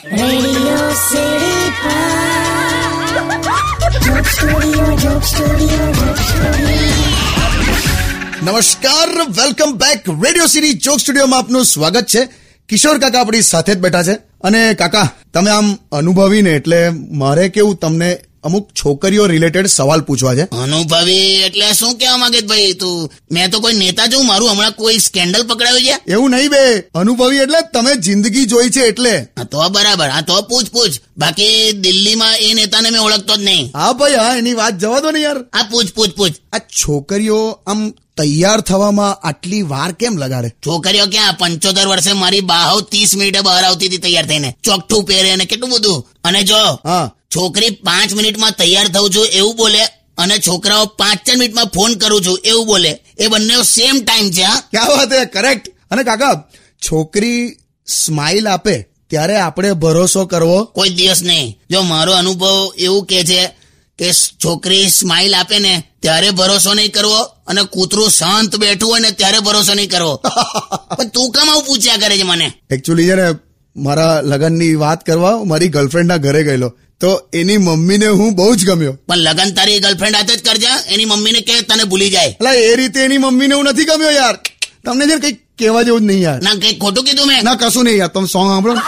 નમસ્કાર welcome back radio city joke સ્ટુડિયોમાં આપનું સ્વાગત છે. કિશોર કાકા આપણી સાથે જ બેઠા છે. અને કાકા, તમે આમ અનુભવીને, એટલે મારે કેવું તમને અમુક છોકરીઓ રિલેટેડ સવાલ પૂછવા છે. અનુભવી એટલે શું કહેવા માંગે ભાઈ તું? મેં તો કોઈ નેતા છું મારું હમણાં કોઈ સ્કેન્ડલ પકડાયું છે? એવું નહીં બે. અનુભવી એટલે તમે જિંદગી જોઈ છે એટલે. તો બરાબર. હા તો પૂછ પૂછ. બાકી દિલ્હીમાં એ નેતાને મેં ઓળખતો જ નહીં. હા ભાઈ હા એની વાત જવા દો ને યાર. આ પૂછ પૂછ પૂછ. આ છોકરીઓ આમ તૈયાર થવામાં આટલી વાર કેમ લગાડે? છોકરીઓ ક્યાં? પંચોતેર વર્ષે મારી બાહુ ત્રીસ મિનિટે બહાર આવતી હતી તૈયાર થઈને. ચોકઠું પહેરે અને કેટલું બધું. અને જો હા. છોકરી પાંચ મિનિટમાં તૈયાર થઉં છું એવું બોલે અને છોકરાઓ પાંચ ચાર મિનિટમાં ફોન કરું છું એવું બોલે. એ બંને સેમ ટાઈમ છે હા. ક્યાં વાત હે કરેક્ટ અને કાકા છોકરી સ્માઇલ આપે ત્યારે આપણે ભરોસો કરવો. કોઈ દિવસ નહીં. જો મારો અનુભવ એવું કે છે કે છોકરી સ્માઇલ આપે ને ત્યારે ભરોસો નહીં કરવો અને કૂતરું શાંત બેઠું હોય ને ત્યારે ભરોસો નહીં કરવો. પણ તું કેમ આવું પૂછ્યા કરે છે મને? એકચ્યુઅલી છે ને મારા લગ્નની વાત કરવા હું મારી ગર્લફ્રેન્ડના ઘરે ગયેલો. તો એની મમ્મીને હું બહુ જ ગમ્યો. પણ લગન તારી ગર્લફ્રેન્ડ હાથે જ કરજે એની મમ્મીને કે તને ભૂલી જાય. એટલે એ રીતે એની મમ્મીને હું નથી ગમ્યો યાર. તમને છે કઈ કહેવા જેવું જ નહીં યાર. ના કઈ ખોટું કીધું મેં. ના કશું નહીં યાર તમે સોંગ સાંભળો ને.